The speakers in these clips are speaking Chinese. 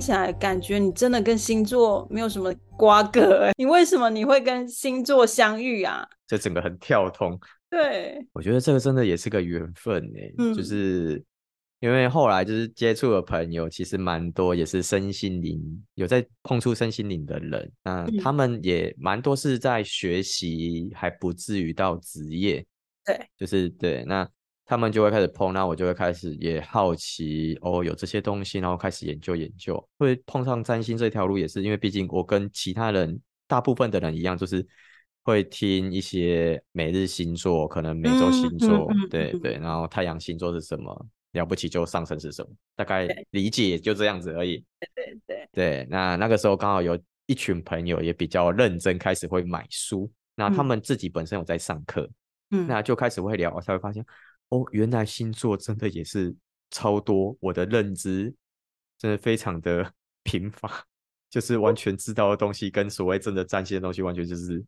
听起来感觉你真的跟星座没有什么瓜葛哎，你为什么你会跟星座相遇啊？这整个很跳通。对，我觉得这个真的也是个缘分哎，嗯，就是因为后来就是接触的朋友其实蛮多，也是身心灵有在碰触身心灵的人，那他们也蛮多是在学习，还不至于到职业。对，就是对那。他们就会开始碰，那我就会开始也好奇哦，有这些东西，然后开始研究研究。会碰上占星这条路，也是因为毕竟我跟其他人大部分的人一样，就是会听一些每日星座，可能每周星座，嗯、对对，然后太阳星座是什么，了不起就上升是什么，大概理解就这样子而已。对对对，对，那那个时候刚好有一群朋友也比较认真，开始会买书，那他们自己本身有在上课，嗯，那就开始会聊，我才会发现。哦，原来星座真的也是超多，我的认知真的非常的 贫乏，就是完全知道的东西跟所谓真的占星的东西，完全就是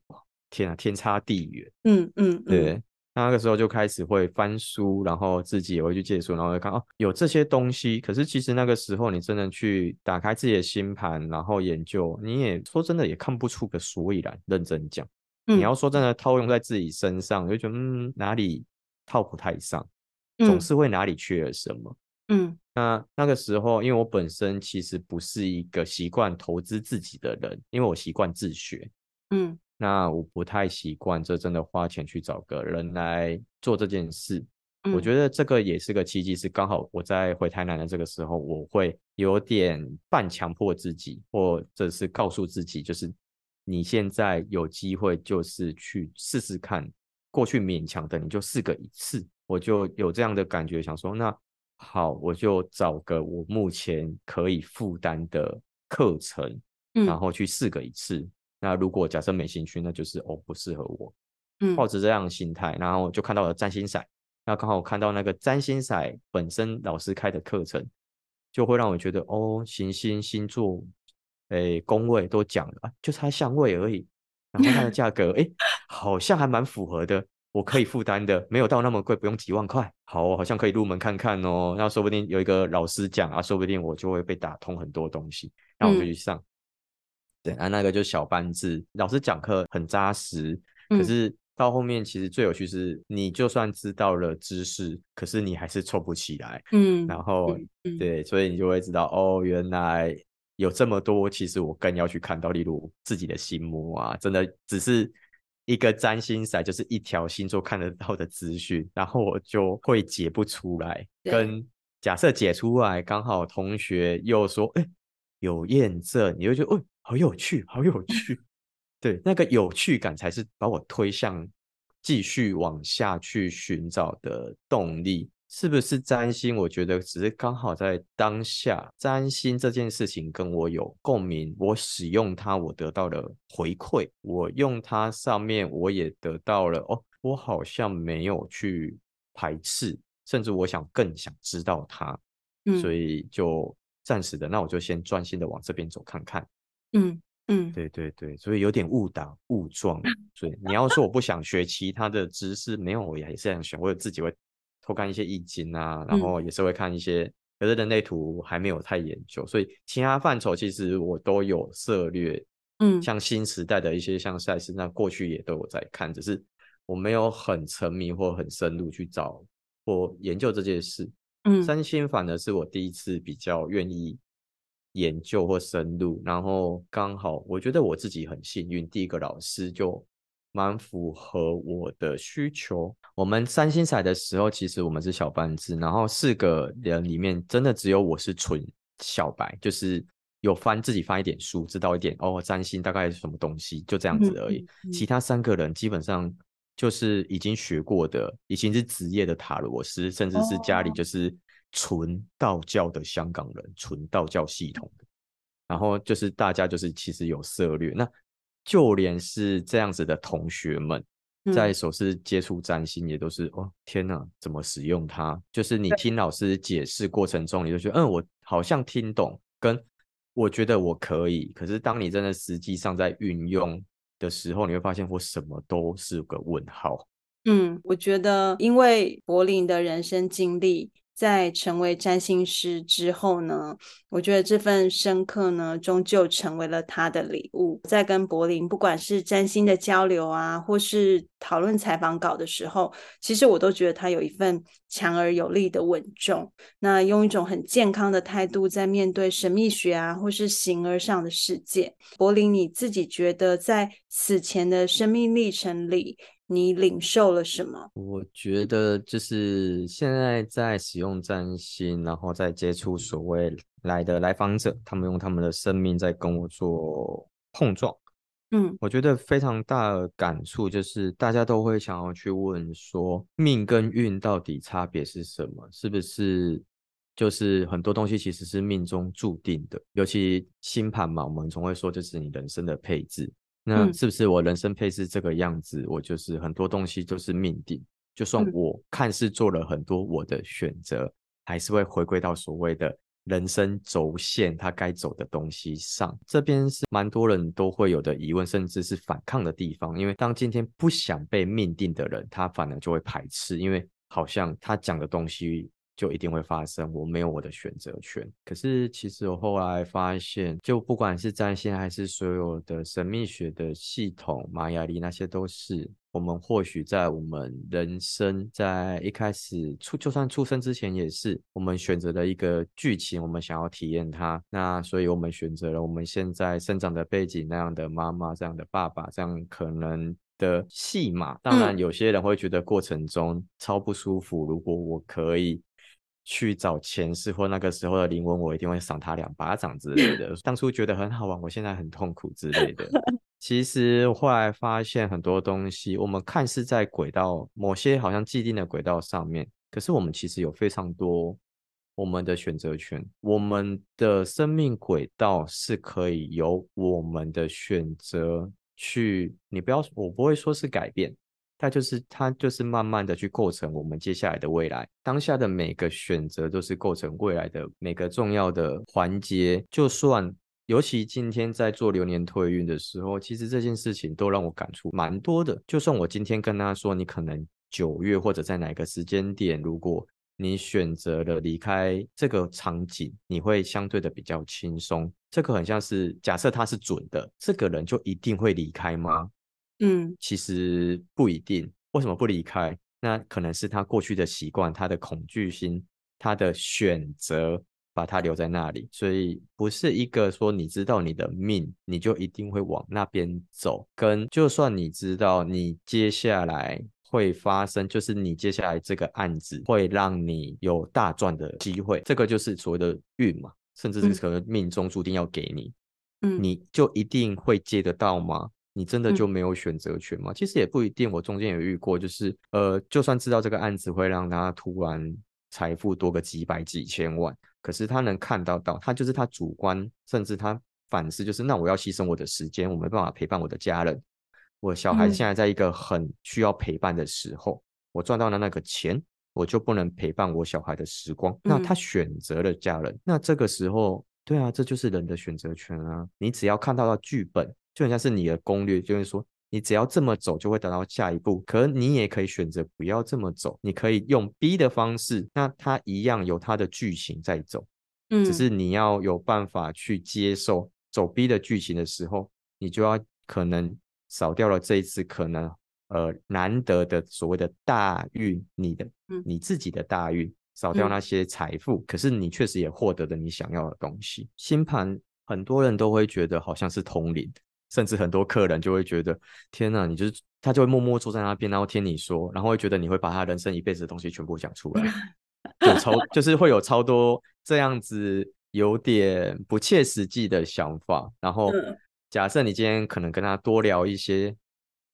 天啊，天差地远。嗯嗯，对，那个时候就开始会翻书，然后自己也会去借书，然后会看哦，有这些东西。可是其实那个时候你真的去打开自己的星盘，然后研究，你也说真的也看不出个所以然。认真讲，你要说真的套用在自己身上，就觉得嗯哪里。套不太上，总是会哪里缺了什么。嗯，那那个时候，因为我本身其实不是一个习惯投资自己的人，因为我习惯自学。嗯，那我不太习惯这真的花钱去找个人来做这件事。嗯，我觉得这个也是个契机，是刚好我在回台南的这个时候，我会有点半强迫自己，或者是告诉自己，就是你现在有机会，就是去试试看。过去勉强的你就试个一次，我就有这样的感觉，想说那好，我就找个我目前可以负担的课程，嗯，然后去试个一次。那如果假设没兴趣，那就是哦不适合我，嗯，抱着这样的心态，然后我就看到了占星骰，那刚好我看到那个占星骰本身老师开的课程，就会让我觉得哦行星星座，哎宫位都讲了啊，就差相位而已。然后它的 价格，哎，好像还蛮符合的，我可以负担的，没有到那么贵，不用几万块，好，我好像可以入门看看哦。那说不定有一个老师讲啊，说不定我就会被打通很多东西，然后我就去上。嗯、对啊，那个就是小班制，老师讲课很扎实，可是到后面其实最有趣是，你就算知道了知识，可是你还是凑不起来。嗯，然后、嗯、对，所以你就会知道，哦，原来。有这么多，其实我更要去看到，例如自己的心魔啊，真的只是一个占星骰，就是一条星座看得到的资讯，然后我就会解不出来。跟假设解出来，刚好同学又说，哎，有验证，你就觉得，哦，好有趣，好有趣。对，那个有趣感才是把我推向继续往下去寻找的动力。是不是占星？我觉得只是刚好在当下，占星这件事情跟我有共鸣，我使用它，我得到了回馈，我用它上面，我也得到了哦，我好像没有去排斥，甚至我想更想知道它，嗯，所以就暂时的，那我就先专心的往这边走看看，嗯嗯，对对对，所以有点误打误撞，所以你要说我不想学其他的知识，没有，我也是想学，我有自己会。偷看一些易经啊，然后也是会看一些，嗯、可是人类图还没有太研究，所以其他范畴其实我都有涉略。嗯，像新时代的一些像赛事，那过去也都有在看，只是我没有很沉迷或很深入去找或研究这件事。嗯，三星反而是我第一次比较愿意研究或深入，然后刚好我觉得我自己很幸运，第一个老师就。蛮符合我的需求。我们三星彩的时候，其实我们是小班制，然后四个人里面真的只有我是纯小白，就是有翻自己翻一点书，知道一点哦，占星大概是什么东西，就这样子而已。嗯嗯、其他三个人基本上就是已经学过的，已经是职业的塔罗师，甚至是家里就是纯道教的香港人，纯道教系统的。然后就是大家就是其实有涉略那。就连是这样子的同学们，在首次接触占星也都是、嗯、哦，天哪，怎么使用它？就是你听老师解释过程中，你就觉得嗯，我好像听懂，跟我觉得我可以。可是当你真的实际上在运用的时候，你会发现我什么都是个问号。嗯，我觉得因为柏林的人生经历，在成为占星师之后呢，我觉得这份深刻呢，终究成为了他的礼物。在跟柏林不管是占星的交流啊，或是讨论采访稿的时候，其实我都觉得他有一份强而有力的稳重。那用一种很健康的态度在面对神秘学啊，或是形而上的世界。柏林，你自己觉得在此前的生命历程里，你领受了什么？我觉得就是现在在使用占星，然后在接触所谓来的来访者，他们用他们的生命在跟我做碰撞。嗯，我觉得非常大的感触就是，大家都会想要去问说，命跟运到底差别是什么？是不是就是很多东西其实是命中注定的？尤其星盘嘛，我们总会说就是你人生的配置。那是不是我人生配置这个样子？嗯、我就是很多东西都是命定。就算我看似做了很多我的选择，嗯、还是会回归到所谓的人生轴线，它该走的东西上。这边是蛮多人都会有的疑问，甚至是反抗的地方。因为当今天不想被命定的人，他反而就会排斥，因为好像他讲的东西。就一定会发生，我没有我的选择权。可是其实我后来发现，就不管是占星还是所有的神秘学的系统，玛雅历那些都是我们或许在我们人生在一开始出，就算出生之前也是我们选择的一个剧情，我们想要体验它。那所以我们选择了我们现在生长的背景那样的妈妈，这样的爸爸，这样可能的戏码。当然，有些人会觉得过程中超不舒服。如果我可以。去找前世或那个时候的灵魂，我一定会赏他两巴掌之类的。当初觉得很好玩，我现在很痛苦之类的。其实后来发现很多东西，我们看似在轨道，某些好像既定的轨道上面，可是我们其实有非常多我们的选择权。我们的生命轨道是可以由我们的选择去，你不要，我不会说是改变。它就是它就是慢慢的去构成我们接下来的未来，当下的每个选择都是构成未来的每个重要的环节。就算尤其今天在做流年推运的时候，其实这件事情都让我感触蛮多的。就算我今天跟他说，你可能九月或者在哪个时间点，如果你选择了离开这个场景，你会相对的比较轻松。这个很像是假设他是准的，这个人就一定会离开吗？嗯，其实不一定。为什么不离开？那可能是他过去的习惯，他的恐惧心，他的选择把他留在那里。所以不是一个说你知道你的命，你就一定会往那边走。跟就算你知道你接下来会发生，就是你接下来这个案子会让你有大赚的机会，这个就是所谓的运嘛，甚至是可能命中注定要给你，嗯，你就一定会接得到吗？你真的就没有选择权吗？嗯、其实也不一定。我中间有遇过，就是呃，就算知道这个案子会让他突然财富多个几百几千万，可是他能看到到，他就是他主观，甚至他反思，就是那我要牺牲我的时间，我没办法陪伴我的家人，我小孩现在在一个很需要陪伴的时候，嗯、我赚到了那个钱，我就不能陪伴我小孩的时光。那他选择了家人，嗯、那这个时候，对啊，这就是人的选择权啊。你只要看到了剧本。就很像是你的攻略，就是说你只要这么走就会得到下一步。可你也可以选择不要这么走，你可以用 B 的方式，那它一样有它的剧情在走，嗯，只是你要有办法去接受走 B 的剧情的时候，你就要可能少掉了这一次可能呃难得的所谓的大运，你的你自己的大运，少掉那些财富，可是你确实也获得了你想要的东西。星盘很多人都会觉得好像是通灵。甚至很多客人就会觉得，天哪，你就是他就会默默坐在那边，然后听你说，然后会觉得你会把他人生一辈子的东西全部讲出来，有超就是会有超多这样子有点不切实际的想法。然后假设你今天可能跟他多聊一些，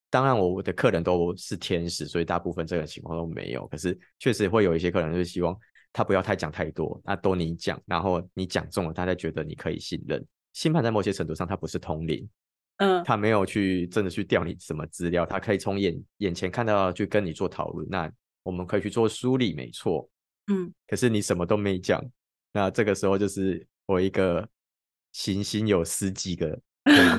当然我的客人都是天使，所以大部分这个情况都没有。可是确实会有一些客人就是希望他不要太讲太多，那都你讲，然后你讲中了，他才觉得你可以信任。星盘在某些程度上，它不是通灵。嗯，他没有去真的去调你什么资料，他可以从眼眼前看到去跟你做讨论，那我们可以去做梳理，没错。嗯，可是你什么都没讲，那这个时候就是我一个行星有十几个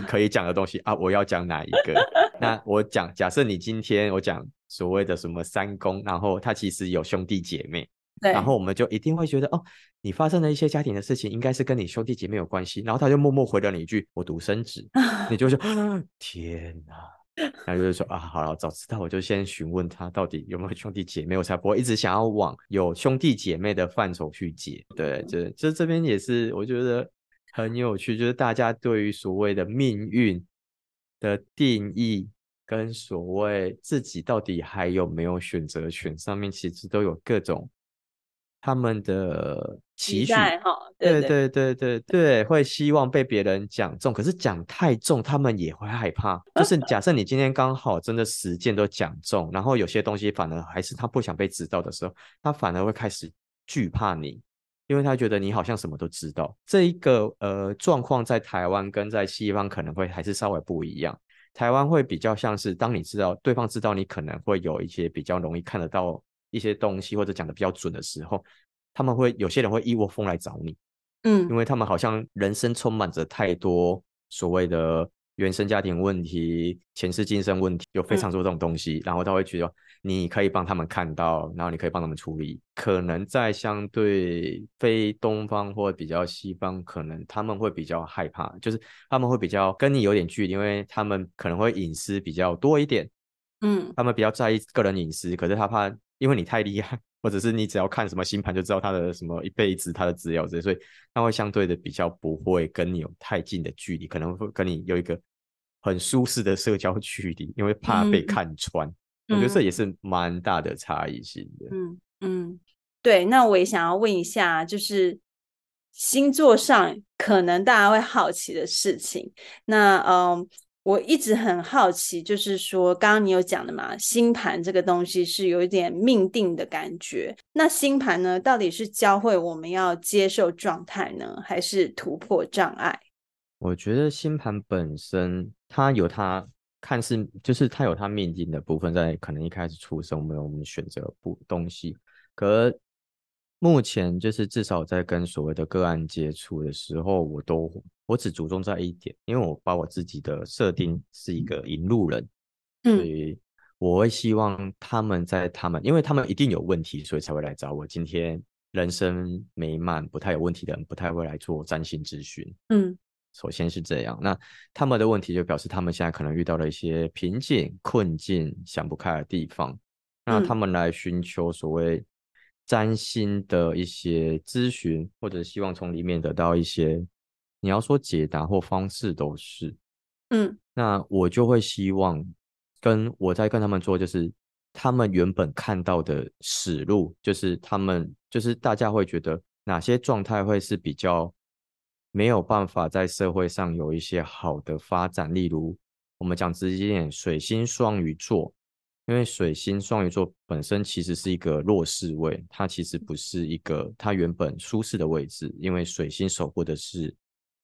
可以讲的东西啊，我要讲哪一个？那 我讲，假设你今天我讲所谓的什么三公，然后他其实有兄弟姐妹，对，然后我们就一定会觉得哦，你发生了一些家庭的事情，应该是跟你兄弟姐妹有关系。然后他就默默回了你一句：“我独生子。”你就说：“天哪！”然后就是说啊，好了，早知道我就先询问他到底有没有兄弟姐妹，我才不会一直想要往有兄弟姐妹的范畴去解。对，就就这边也是我觉得很有趣，就是大家对于所谓的命运的定义。跟所谓自己到底还有没有选择权上面，其实都有各种他们的期许，对对对对对，会希望被别人讲中，可是讲太重，他们也会害怕。就是 假设你今天刚好真的十件都讲中，然后有些东西反而还是他不想被知道的时候，他反而会开始惧怕你，因为他觉得你好像什么都知道。这一个呃状况在台湾跟在西方可能会还是稍微不一样。台湾会比较像是，当你知道对方知道你可能会有一些比较容易看得到一些东西，或者讲的比较准的时候，他们会有些人会一窝蜂来找你，嗯，因为他们好像人生充满着太多所谓的原生家庭问题、前世今生问题，有非常多这种东西，嗯、然后他会觉得。你可以帮他们看到，然后你可以帮他们处理。可能在相对非东方或比较西方，可能他们会比较害怕，就是他们会比较跟你有点距离，因为他们可能会隐私比较多一点。嗯，他们比较在意个人隐私，可是他怕因为你太厉害，或者是你只要看什么星盘就知道他的什么一辈子他的资料之类，所以他会相对的比较不会跟你有太近的距离，可能会跟你有一个很舒适的社交 距离，因为怕被看穿。嗯我觉得这也是蛮大的差异性的。嗯嗯，对。那我也想要问一下，就是星座上可能大家会好奇的事情。那嗯，我一直很好奇，就是说，刚刚你有讲的嘛，星盘这个东西是有一点命定的感觉。那星盘呢，到底是教会我们要接受状态呢，还是突破障碍？我觉得星盘本身它有它。看似就是它有它命定的部分，在可能一开始出生，我们有我们选择不东西。可目前就是至少在跟所谓的个案接触的时候，我都我只注重在一点，因为我把我自己的设定是一个引路人，嗯，所以我会希望他们在他们，因为他们一定有问题，所以才会来找我。今天人生美满、不太有问题的人，不太会来做占星咨询，嗯。首先是这样，那他们的问题就表示他们现在可能遇到了一些瓶颈、困境、想不开的地方。那他们来寻求所谓占星的一些咨询，或者希望从里面得到一些，你要说解答或方式都是。嗯，那我就会希望跟我在跟他们做，就是他们原本看到的实路，就是他们就是大家会觉得哪些状态会是比较。没有办法在社会上有一些好的发展，例如我们讲直接一点，水星双鱼座，因为水星双鱼座本身其实是一个弱势位，它其实不是一个它原本舒适的位置，因为水星守护的是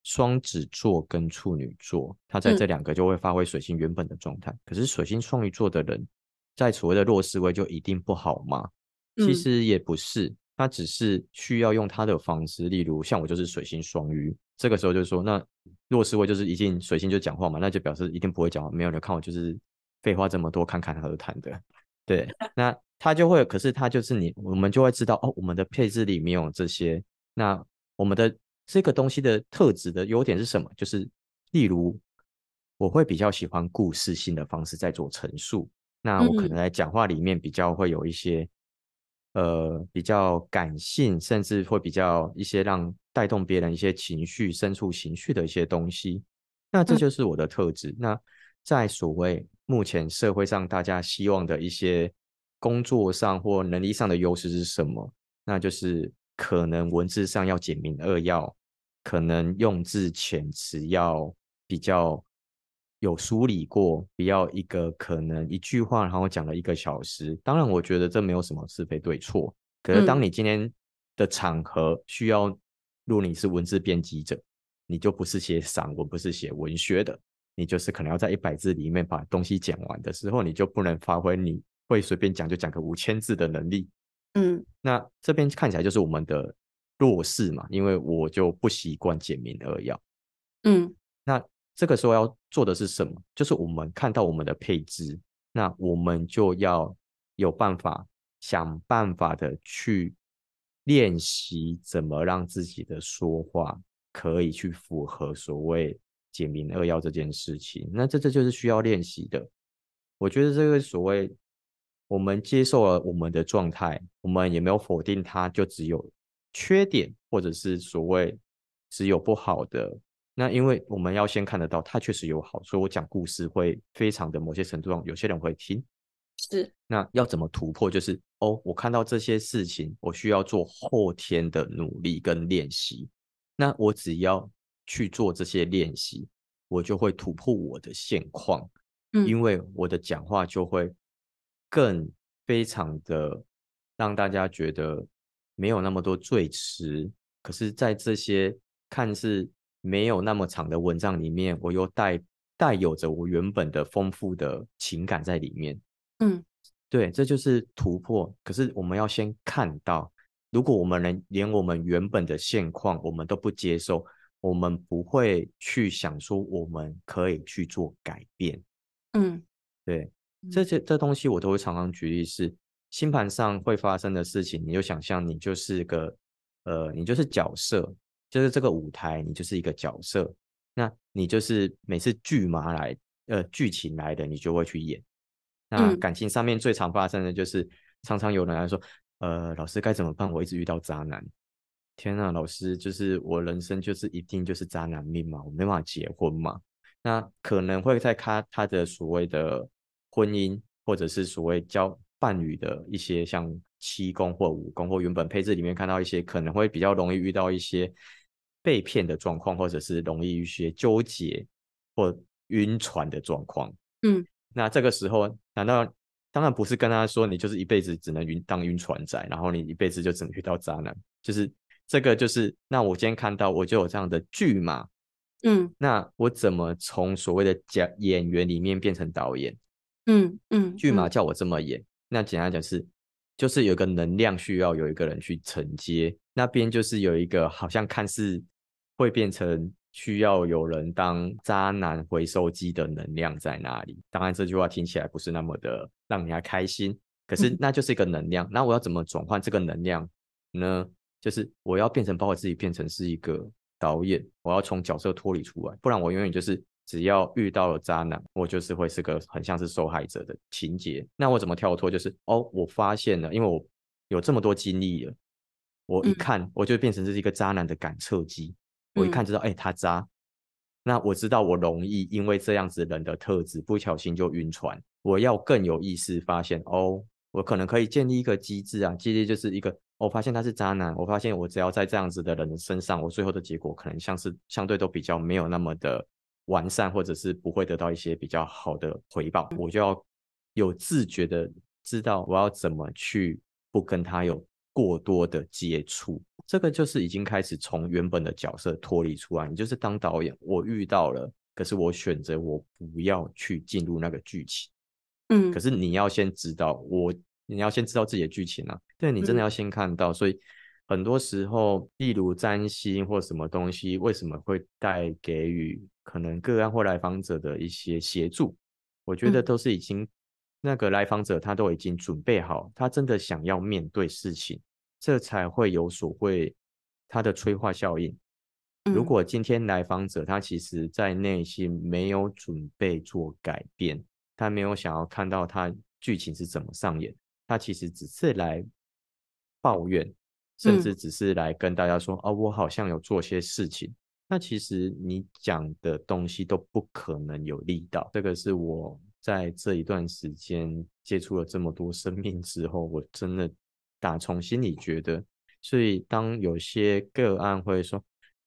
双子座跟处女座，它在这两个就会发挥水星原本的状态。嗯、可是水星双鱼座的人在所谓的弱势位就一定不好吗？其实也不是。嗯他只是需要用他的方式，例如像我就是水星双鱼，这个时候就是说，那弱势位就是一定水星就讲话嘛，那就表示一定不会讲话，没有人看我就是废话这么多，侃侃而谈的，对，那他就会，可是他就是你，我们就会知道哦，我们的配置里面有这些，那我们的这个东西的特质的优点是什么？就是例如我会比较喜欢故事性的方式在做陈述，那我可能在讲话里面比较会有一些。呃，比较感性，甚至会比较一些让带动别人一些情绪、深处情绪的一些东西。那这就是我的特质。嗯、那在所谓目前社会上大家希望的一些工作上或能力上的优势是什么？那就是可能文字上要简明扼要，可能用字遣词要比较。有梳理过，不要一个可能一句话，然后讲了一个小时。当然，我觉得这没有什么是非对错。可是，当你今天的场合需要，如果你是文字编辑者，你就不是写散文，不是写文学的，你就是可能要在一百字里面把东西讲完的时候，你就不能发挥你会随便讲就讲个五千字的能力。嗯，那这边看起来就是我们的弱势嘛，因为我就不习惯简明扼要。嗯，那。这个时候要做的是什么？就是我们看到我们的配置，那我们就要有办法，想办法的去练习怎么让自己的说话可以去符合所谓简明扼要这件事情。那这这就是需要练习的。我觉得这个所谓我们接受了我们的状态，我们也没有否定它，就只有缺点，或者是所谓只有不好的。那因为我们要先看得到它确实有好，所以我讲故事会非常的某些程度上，有些人会听。是，那要怎么突破？就是哦，我看到这些事情，我需要做后天的努力跟练习。那我只要去做这些练习，我就会突破我的现况。嗯，因为我的讲话就会更非常的让大家觉得没有那么多赘词。可是，在这些看似没有那么长的文章里面，我又带带有着我原本的丰富的情感在里面。嗯，对，这就是突破。可是我们要先看到，如果我们能连我们原本的现况我们都不接受，我们不会去想说我们可以去做改变。嗯，对，这些这东西我都会常常举例是星盘上会发生的事情，你就想象你就是个呃，你就是角色。就是这个舞台，你就是一个角色，那你就是每次剧码来，呃，剧情来的，你就会去演。那感情上面最常发生的就是，嗯、常常有人来说，呃，老师该怎么办？我一直遇到渣男。天啊，老师，就是我人生就是一定就是渣男命嘛，我没办法结婚嘛。那可能会在他他的所谓的婚姻，或者是所谓交伴侣的一些像七宫或五宫或原本配置里面看到一些，可能会比较容易遇到一些。被骗的状况，或者是容易一些纠结或晕船的状况。嗯，那这个时候，难道当然不是跟他说你就是一辈子只能晕当晕船仔，然后你一辈子就只能遇到渣男？就是这个，就是那我今天看到我就有这样的剧嘛。嗯，那我怎么从所谓的假演员里面变成导演？嗯嗯，剧嘛叫我这么演，嗯、那简单讲是。就是有一个能量需要有一个人去承接，那边就是有一个好像看似会变成需要有人当渣男回收机的能量在那里。当然这句话听起来不是那么的让人家开心，可是那就是一个能量。那我要怎么转换这个能量呢？就是我要变成把我自己变成是一个导演，我要从角色脱离出来，不然我永远就是。只要遇到了渣男，我就是会是个很像是受害者的情节。那我怎么跳脱？就是哦，我发现了，因为我有这么多经历了，我一看、嗯、我就变成这是一个渣男的感测机。我一看知道，哎、他渣。那我知道我容易因为这样子人的特质，不小心就晕船。我要更有意识发现，哦，我可能可以建立一个机制啊，机制就是一个，我发现他是渣男，我发现我只要在这样子的人身上，我最后的结果可能像是相对都比较没有那么的。完善，或者是不会得到一些比较好的回报，我就要有自觉的知道我要怎么去不跟他有过多的接触。这个就是已经开始从原本的角色脱离出来。你就是当导演，我遇到了，可是我选择我不要去进入那个剧情。嗯，可是你要先知道我，你要先知道自己的剧情啊。对，你真的要先看到，所以。很多时候，例如占星或什么东西，为什么会带给予可能个案或来访者的一些协助？我觉得都是已经那个来访者他都已经准备好，他真的想要面对事情，这才会有所谓他的催化效应。如果今天来访者他其实在内心没有准备做改变，他没有想要看到他剧情是怎么上演，他其实只是来抱怨。甚至只是来跟大家说，哦，我好像有做些事情。那其实你讲的东西都不可能有力道。这个是我在这一段时间接触了这么多生命之后，我真的打从心里觉得。所以当有些个案会说，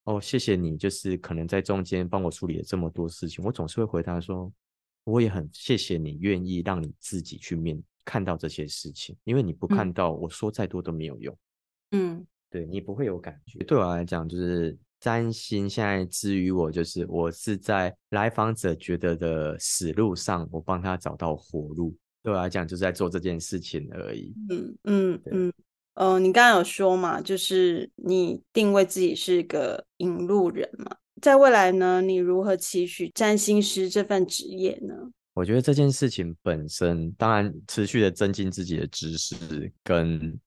哦，谢谢你，就是可能在中间帮我处理了这么多事情，我总是会回答说，我也很谢谢你愿意让你自己去面看到这些事情，因为你不看到，我说再多都没有用。嗯，对，你不会有感觉。对我来讲，就是占星现在之于我，就是我是在来访者觉得的死路上，我帮他找到活路。对我来讲，就是在做这件事情而已。嗯嗯嗯，呃，你刚刚有说嘛，就是你定位自己是个引路人嘛，在未来呢，你如何期许占星师这份职业呢？我觉得这件事情本身，当然持续的增进自己的知识跟。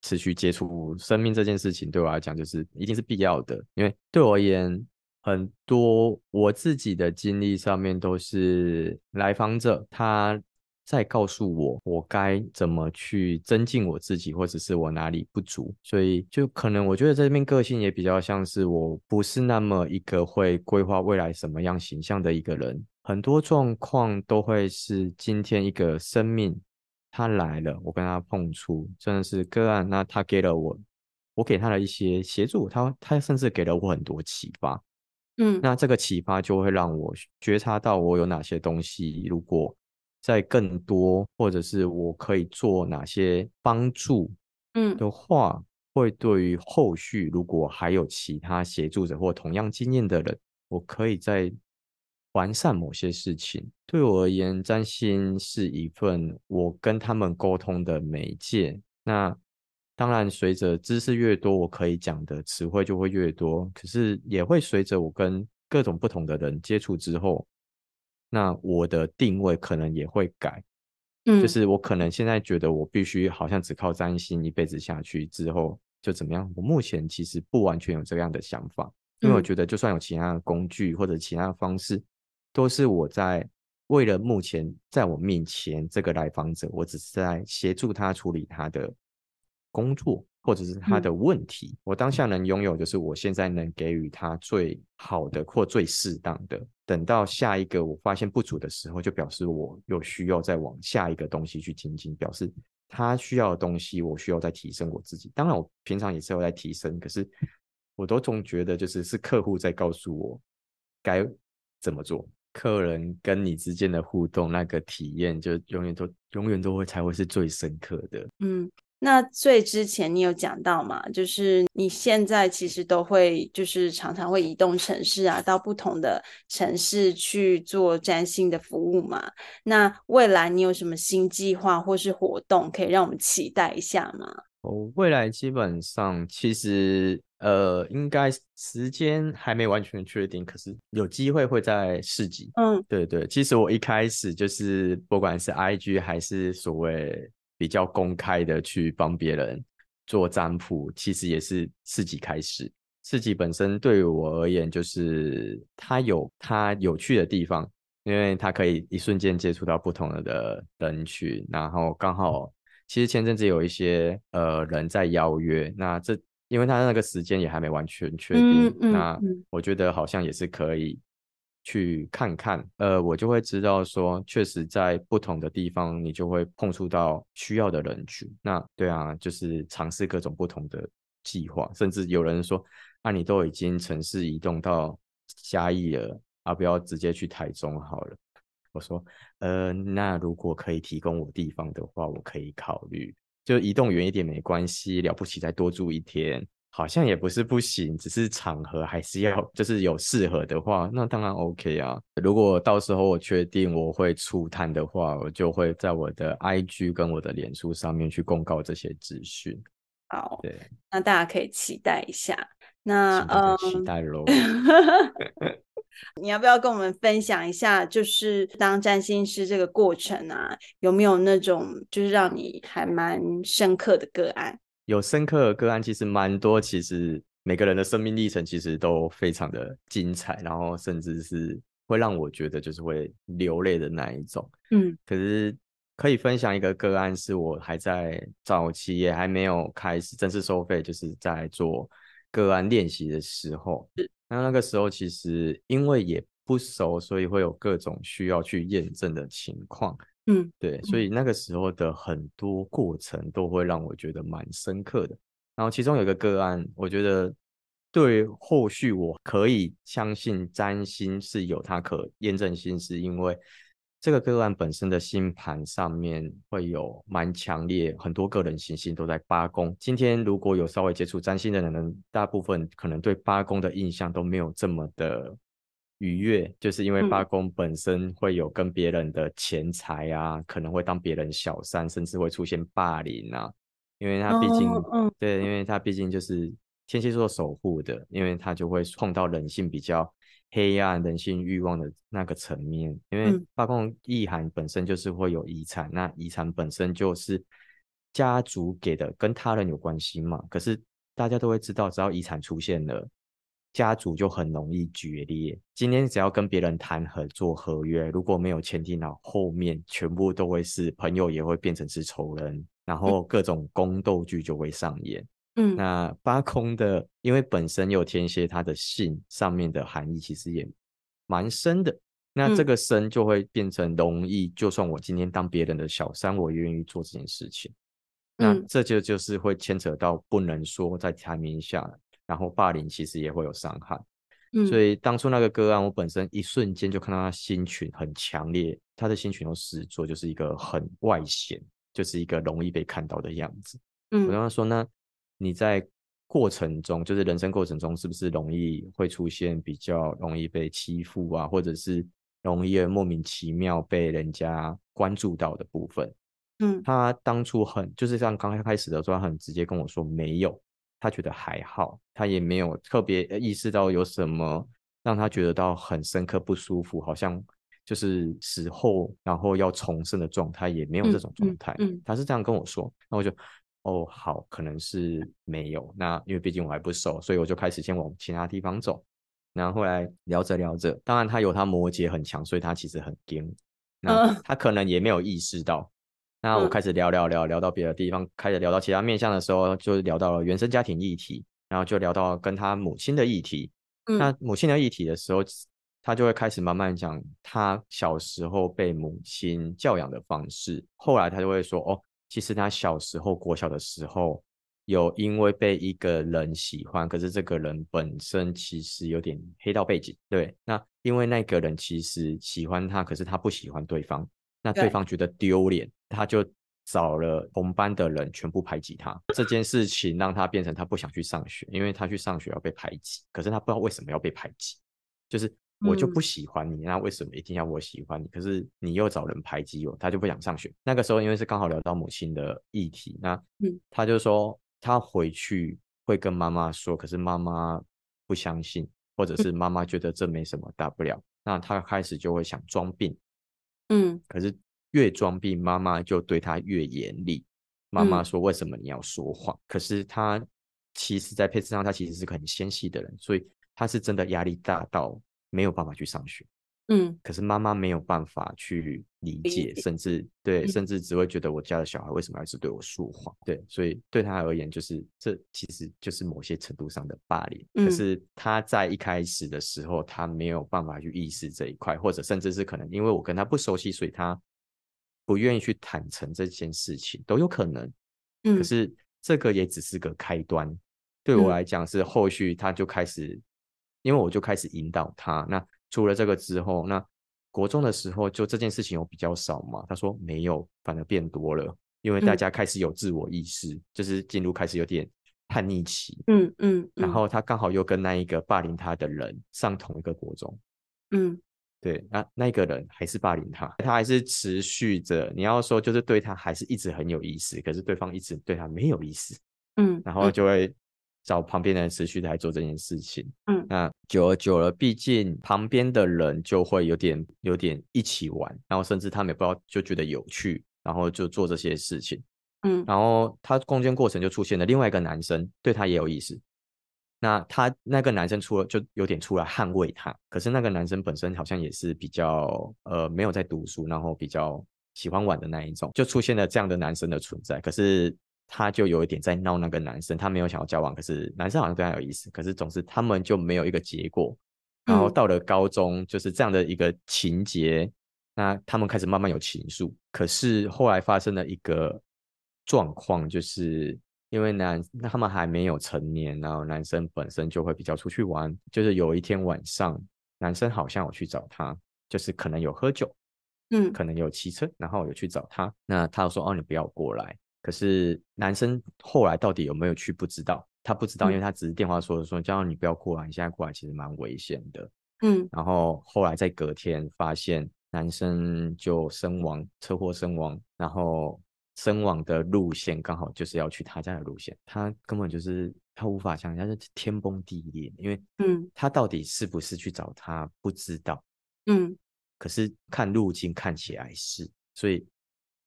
持续接触生命这件事情，对我来讲就是一定是必要的。因为对我而言，很多我自己的经历上面都是来访者他在告诉我，我该怎么去增进我自己，或者是我哪里不足。所以就可能我觉得这边个性也比较像是我不是那么一个会规划未来什么样形象的一个人。很多状况都会是今天一个生命。他来了，我跟他碰触，真的是个案。那他给了我，我给他的一些协助，他他甚至给了我很多启发。嗯，那这个启发就会让我觉察到我有哪些东西，如果在更多，或者是我可以做哪些帮助，嗯的话，嗯、会对于后续如果还有其他协助者或同样经验的人，我可以在。完善某些事情，对我而言，占星是一份我跟他们沟通的媒介。那当然，随着知识越多，我可以讲的词汇就会越多。可是也会随着我跟各种不同的人接触之后，那我的定位可能也会改。嗯，就是我可能现在觉得我必须好像只靠占星一辈子下去之后就怎么样？我目前其实不完全有这样的想法，因为我觉得就算有其他的工具或者其他的方式。都是我在为了目前在我面前这个来访者，我只是在协助他处理他的工作或者是他的问题。嗯、我当下能拥有，就是我现在能给予他最好的或最适当的。等到下一个我发现不足的时候，就表示我有需要再往下一个东西去精进，表示他需要的东西，我需要再提升我自己。当然，我平常也是有在提升，可是我都总觉得就是是客户在告诉我该怎么做。客人跟你之间的互动，那个体验就永远都永远都会才会是最深刻的。嗯，那最之前你有讲到嘛，就是你现在其实都会就是常常会移动城市啊，到不同的城市去做占星的服务嘛。那未来你有什么新计划或是活动可以让我们期待一下吗？哦，未来基本上其实。呃，应该时间还没完全确定，可是有机会会在市集。嗯，对对，其实我一开始就是不管是 IG 还是所谓比较公开的去帮别人做占卜，其实也是市集开始。市集本身对于我而言，就是它有它有趣的地方，因为它可以一瞬间接触到不同的人群，然后刚好其实前阵子有一些呃人在邀约，那这。因为他那个时间也还没完全确定，那我觉得好像也是可以去看看。呃，我就会知道说，确实在不同的地方，你就会碰触到需要的人群。那对啊，就是尝试各种不同的计划，甚至有人说，那、啊、你都已经城市移动到嘉义了，啊，不要直接去台中好了。我说，呃，那如果可以提供我地方的话，我可以考虑。就移动远一点没关系，了不起再多住一天，好像也不是不行，只是场合还是要，就是有适合的话，那当然 OK 啊。如果到时候我确定我会出摊的话，我就会在我的 IG 跟我的脸书上面去公告这些资讯。好，对，那大家可以期待一下。那呃，期待喽。你要不要跟我们分享一下，就是当占星师这个过程啊，有没有那种就是让你还蛮深刻的个案？有深刻的个案，其实蛮多。其实每个人的生命历程其实都非常的精彩，然后甚至是会让我觉得就是会流泪的那一种。嗯，可是可以分享一个个案，是我还在早期也还没有开始正式收费，就是在做个案练习的时候。那那个时候其实因为也不熟，所以会有各种需要去验证的情况。嗯，对，所以那个时候的很多过程都会让我觉得蛮深刻的。然后其中有一个个案，我觉得对后续我可以相信占星是有它可验证性，是因为。这个个案本身的星盘上面会有蛮强烈，很多个人行星都在八宫。今天如果有稍微接触占星的人，大部分可能对八宫的印象都没有这么的愉悦，就是因为八宫本身会有跟别人的钱财啊，嗯、可能会当别人小三，甚至会出现霸凌啊。因为他毕竟，哦、对，因为他毕竟就是天蝎座守护的，因为他就会碰到人性比较。黑暗人性欲望的那个层面，因为八宫意涵本身就是会有遗产，嗯、那遗产本身就是家族给的跟他人有关系嘛？可是大家都会知道，只要遗产出现了，家族就很容易决裂。今天只要跟别人谈合作合约，如果没有签订好，后面全部都会是朋友，也会变成是仇人，然后各种宫斗剧就会上演。嗯，那八空的，因为本身有天蝎，它的性上面的含义其实也蛮深的。那这个深就会变成容易，嗯、就算我今天当别人的小三，我也愿意做这件事情。嗯、那这就就是会牵扯到不能说在台面下，然后霸凌其实也会有伤害。嗯、所以当初那个个案，我本身一瞬间就看到他心群很强烈，他的心群有狮子座，就是一个很外显，就是一个容易被看到的样子。嗯，我跟他说呢，你在过程中，就是人生过程中，是不是容易会出现比较容易被欺负啊，或者是？容易莫名其妙被人家关注到的部分，嗯，他当初很就是像刚开始的时候，他很直接跟我说没有，他觉得还好，他也没有特别意识到有什么让他觉得到很深刻不舒服，好像就是死后然后要重生的状态，也没有这种状态，嗯，嗯，嗯，他是这样跟我说，那我就哦好，可能是没有，那因为毕竟我还不熟，所以我就开始先往其他地方走。然后后来聊着聊着，当然他有他摩羯很强，所以他其实很硬。那他可能也没有意识到。那我开始聊聊聊聊到别的地方，开始聊到其他面向的时候，就聊到了原生家庭议题，然后就聊到跟他母亲的议题。那母亲的议题的时候，他就会开始慢慢讲他小时候被母亲教养的方式。后来他就会说：“哦，其实他小时候国小的时候。”有因为被一个人喜欢，可是这个人本身其实有点黑道背景，对。那因为那个人其实喜欢他，可是他不喜欢对方，那对方觉得丢脸，他就找了同班的人全部排挤他。这件事情让他变成他不想去上学，因为他去上学要被排挤，可是他不知道为什么要被排挤，就是我就不喜欢你，那为什么一定要我喜欢你？可是你又找人排挤我，他就不想上学。那个时候因为是刚好聊到母亲的议题，那他就说。他回去会跟妈妈说，可是妈妈不相信，或者是妈妈觉得这没什么大不了，那他开始就会想装病，嗯，可是越装病，妈妈就对他越严厉。妈妈说：“为什么你要说谎？”嗯，可是他其实，在配置上，他其实是个很纤细的人，所以他是真的压力大到没有办法去上学。嗯，可是妈妈没有办法去理解，甚至对，甚至只会觉得我家的小孩为什么一直对我说谎？对，所以对他而言，就是这其实就是某些程度上的霸凌。可是他在一开始的时候，他没有办法去意识这一块，或者甚至是可能因为我跟他不熟悉，所以他不愿意去坦诚这件事情，都有可能。可是这个也只是个开端，对我来讲是后续他就开始，因为我就开始引导他那。除了这个之后，那国中的时候就这件事情有比较少嘛？他说没有，反而变多了，因为大家开始有自我意识，嗯、就是进入开始有点叛逆期。嗯嗯，嗯然后他刚好又跟那一个霸凌他的人上同一个国中。嗯，对，那那个人还是霸凌他，他还是持续着。你要说就是对他还是一直很有意思，可是对方一直对他没有意思。嗯，然后就会。找旁边的人持续来做这件事情，嗯，那久而久了，毕竟旁边的人就会有点有点一起玩，然后甚至他们也不知道就觉得有趣，然后就做这些事情，嗯，然后他攻坚过程就出现了另外一个男生对他也有意思，那他那个男生出了就有点出来捍卫他，可是那个男生本身好像也是比较呃没有在读书，然后比较喜欢玩的那一种，就出现了这样的男生的存在，可是。他就有一点在闹那个男生，他没有想要交往，可是男生好像对他有意思，可是总是他们就没有一个结果。然后到了高中，就是这样的一个情节，嗯、那他们开始慢慢有情愫。可是后来发生了一个状况，就是因为男他们还没有成年，然后男生本身就会比较出去玩。就是有一天晚上，男生好像有去找她，就是可能有喝酒，嗯，可能有骑车，然后有去找他。那他就说：“哦，你不要过来。”可是男生后来到底有没有去不知道，他不知道，因为他只是电话说说，叫你不要过来，你现在过来其实蛮危险的。嗯，然后后来在隔天发现男生就身亡，车祸身亡，然后身亡的路线刚好就是要去他家的路线，他根本就是他无法想象，是天崩地裂，因为嗯，他到底是不是去找他不知道，嗯，可是看路径看起来是，所以。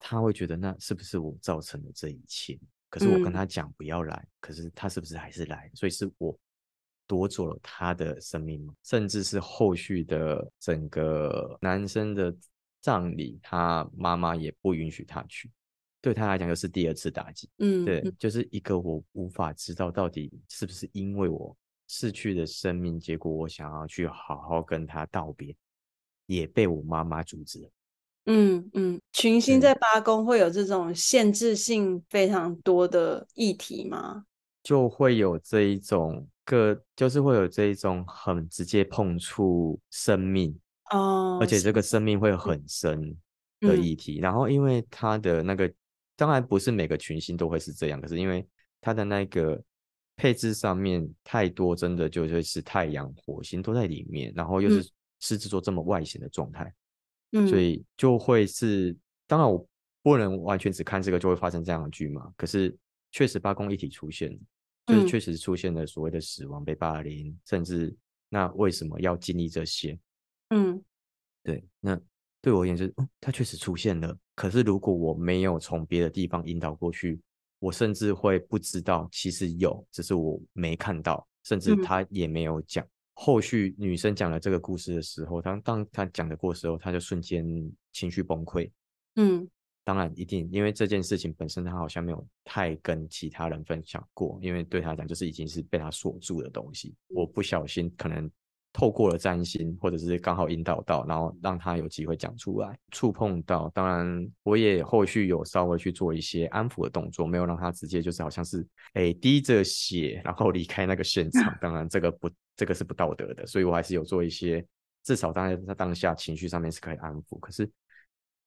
他会觉得那是不是我造成的这一切？可是我跟他讲不要来，嗯、可是他是不是还是来？所以是我夺走了他的生命吗？甚至是后续的整个男生的葬礼，他妈妈也不允许他去，对他来讲又是第二次打击。嗯，对，就是一个我无法知道到底是不是因为我逝去的生命，结果我想要去好好跟他道别，也被我妈妈阻止了。嗯嗯，群星在八宫会有这种限制性非常多的议题吗？就会有这一种个，就是会有这一种很直接碰触生命哦，而且这个生命会很深的议题。嗯、然后因为它的那个，当然不是每个群星都会是这样，可是因为它的那个配置上面太多，真的就会是太阳、火星都在里面，然后又是狮子座这么外显的状态。嗯所以就会是，当然我不能完全只看这个就会发生这样的剧嘛。可是确实八公一体出现，就是确实出现了所谓的死亡、被霸凌，甚至那为什么要经历这些？嗯，对。那对我而言就是，嗯，它确实出现了。可是如果我没有从别的地方引导过去，我甚至会不知道其实有，只是我没看到，甚至他也没有讲。后续女生讲了这个故事的时候，当当她讲的过时候，她就瞬间情绪崩溃。嗯，当然一定，因为这件事情本身她好像没有太跟其他人分享过，因为对她讲就是已经是被她锁住的东西。我不小心可能透过了占星，或者是刚好引导到，然后让他有机会讲出来，触碰到。当然，我也后续有稍微去做一些安抚的动作，没有让他直接就是好像是诶滴着血然后离开那个现场。当然这个不。这个是不道德的，所以我还是有做一些，至少当在他当下情绪上面是可以安抚。可是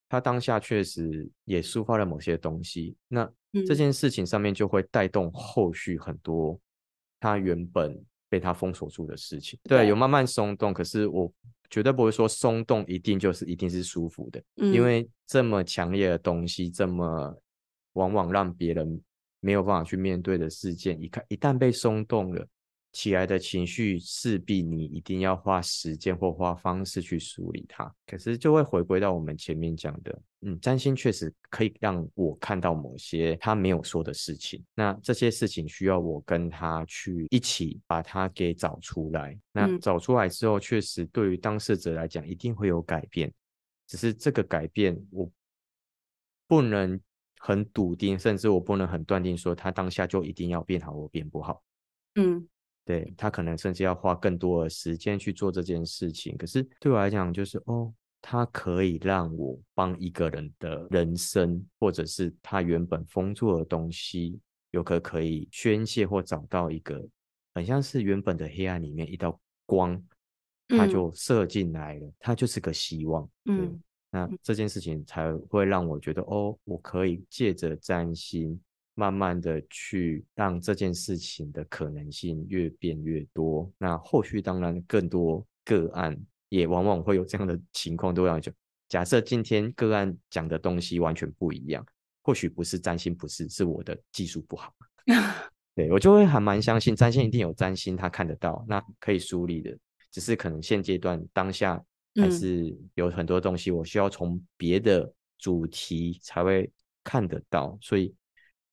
他当下确实也抒发了某些东西，那这件事情上面就会带动后续很多他原本被他封锁住的事情。对，有慢慢松动，可是我绝对不会说松动一定就是一定是舒服的，因为这么强烈的东西，这么往往让别人没有办法去面对的事件，一看一旦被松动了。起来的情绪势必你一定要花时间或花方式去梳理它，可是就会回归到我们前面讲的，嗯，占星确实可以让我看到某些他没有说的事情，那这些事情需要我跟他去一起把它给找出来。那找出来之后，确实对于当事者来讲一定会有改变，只是这个改变我不能很笃定，甚至我不能很断定说他当下就一定要变好或变不好，嗯。对，他可能甚至要花更多的时间去做这件事情，可是对我来讲，就是哦，他可以让我帮一个人的人生，或者是他原本封住的东西，有个可以宣泄或找到一个，很像是原本的黑暗里面一道光，他就射进来了，他就是个希望。嗯，那这件事情才会让我觉得，哦，我可以借着占星。慢慢的去让这件事情的可能性越变越多，那后续当然更多个案也往往会有这样的情况，都要讲。假设今天个案讲的东西完全不一样，或许不是占星，不是，是我的技术不好。对，我就会还蛮相信占星一定有占星，他看得到，那可以梳理的，只是可能现阶段当下还是有很多东西我需要从别的主题才会看得到，所以。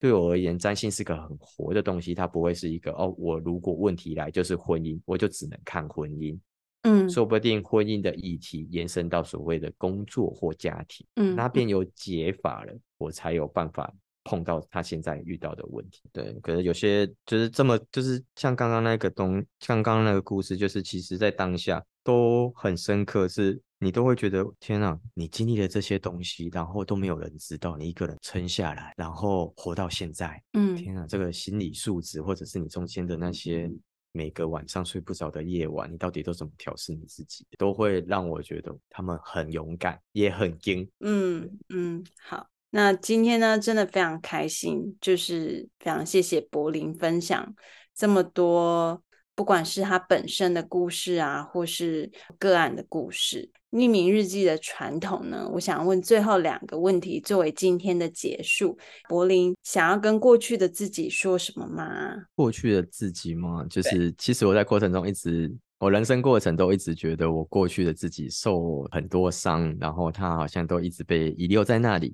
对我而言，占星是个很活的东西，它不会是一个哦，我如果问题来就是婚姻，我就只能看婚姻。嗯，说不定婚姻的议题延伸到所谓的工作或家庭，嗯，那边有解法了，我才有办法碰到他现在遇到的问题。对，可是有些就是这么，就是像刚刚那个东，像刚刚那个故事，就是其实在当下都很深刻，是。你都会觉得天啊，你经历了这些东西，然后都没有人知道，你一个人撑下来，然后活到现在，嗯，天啊，这个心理素质，或者是你中间的那些每个晚上睡不着的夜晚，你到底都怎么调试你自己，都会让我觉得他们很勇敢，也很硬。嗯嗯，好，那今天呢，真的非常开心，就是非常谢谢柏林分享这么多。不管是他本身的故事啊，或是个案的故事，匿名日记的传统呢，我想问最后两个问题作为今天的结束。柏林想要跟过去的自己说什么吗？过去的自己吗？就是其实我在过程中一直，我人生过程都一直觉得我过去的自己受很多伤，然后他好像都一直被遗留在那里。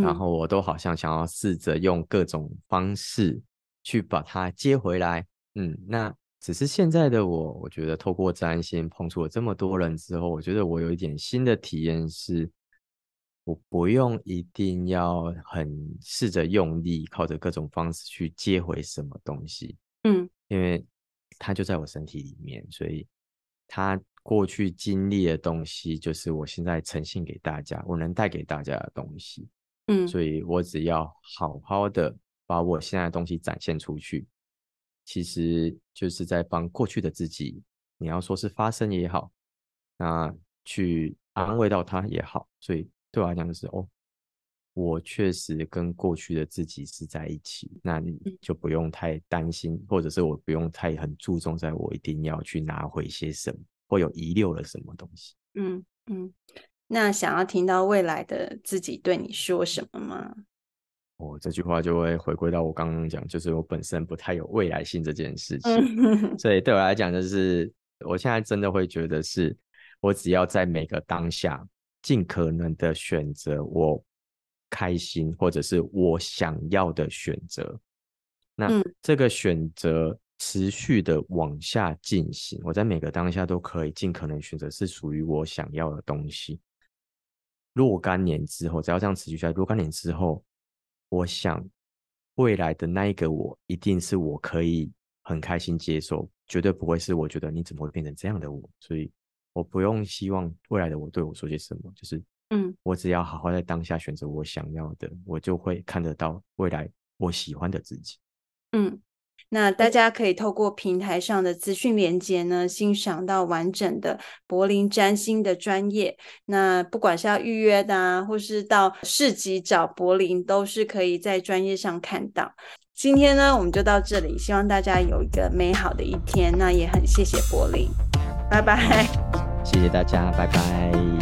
然后我都好像想要试着用各种方式去把它接回来。嗯，那只是现在的我，我觉得透过占星碰触了这么多人之后，我觉得我有一点新的体验是，我不用一定要很试着用力，靠着各种方式去接回什么东西。嗯，因为它就在我身体里面，所以它过去经历的东西，就是我现在呈现给大家，我能带给大家的东西。嗯，所以我只要好好的把我现在的东西展现出去，其实就是在帮过去的自己，你要说是发声也好，那去安慰到他也好，所以对我来讲就是哦，我确实跟过去的自己是在一起，那你就不用太担心，或者是我不用太很注重，在我一定要去拿回些什么，或有遗留了什么东西。嗯嗯。那想要听到未来的自己对你说什么吗？哦，这句话就会回归到我刚刚讲，就是我本身不太有未来性这件事情，所以对我来讲，就是我现在真的会觉得是，我只要在每个当下尽可能的选择我开心或者是我想要的选择，那这个选择持续的往下进行，我在每个当下都可以尽可能选择是属于我想要的东西。若干年之后，只要这样持续下去，若干年之后，我想未来的那一个我，一定是我可以很开心接受，绝对不会是我觉得你怎么会变成这样的我。所以，我不用希望未来的我对我说些什么，就是，嗯，我只要好好在当下选择我想要的，我就会看得到未来我喜欢的自己。嗯。那大家可以透过平台上的资讯连接呢，欣赏到完整的柏林占星的专业。那不管是要预约的啊，或是到市集找柏林，都是可以在专业上看到。今天呢，我们就到这里，希望大家有一个美好的一天。那也很谢谢柏林，拜拜。谢谢大家，拜拜。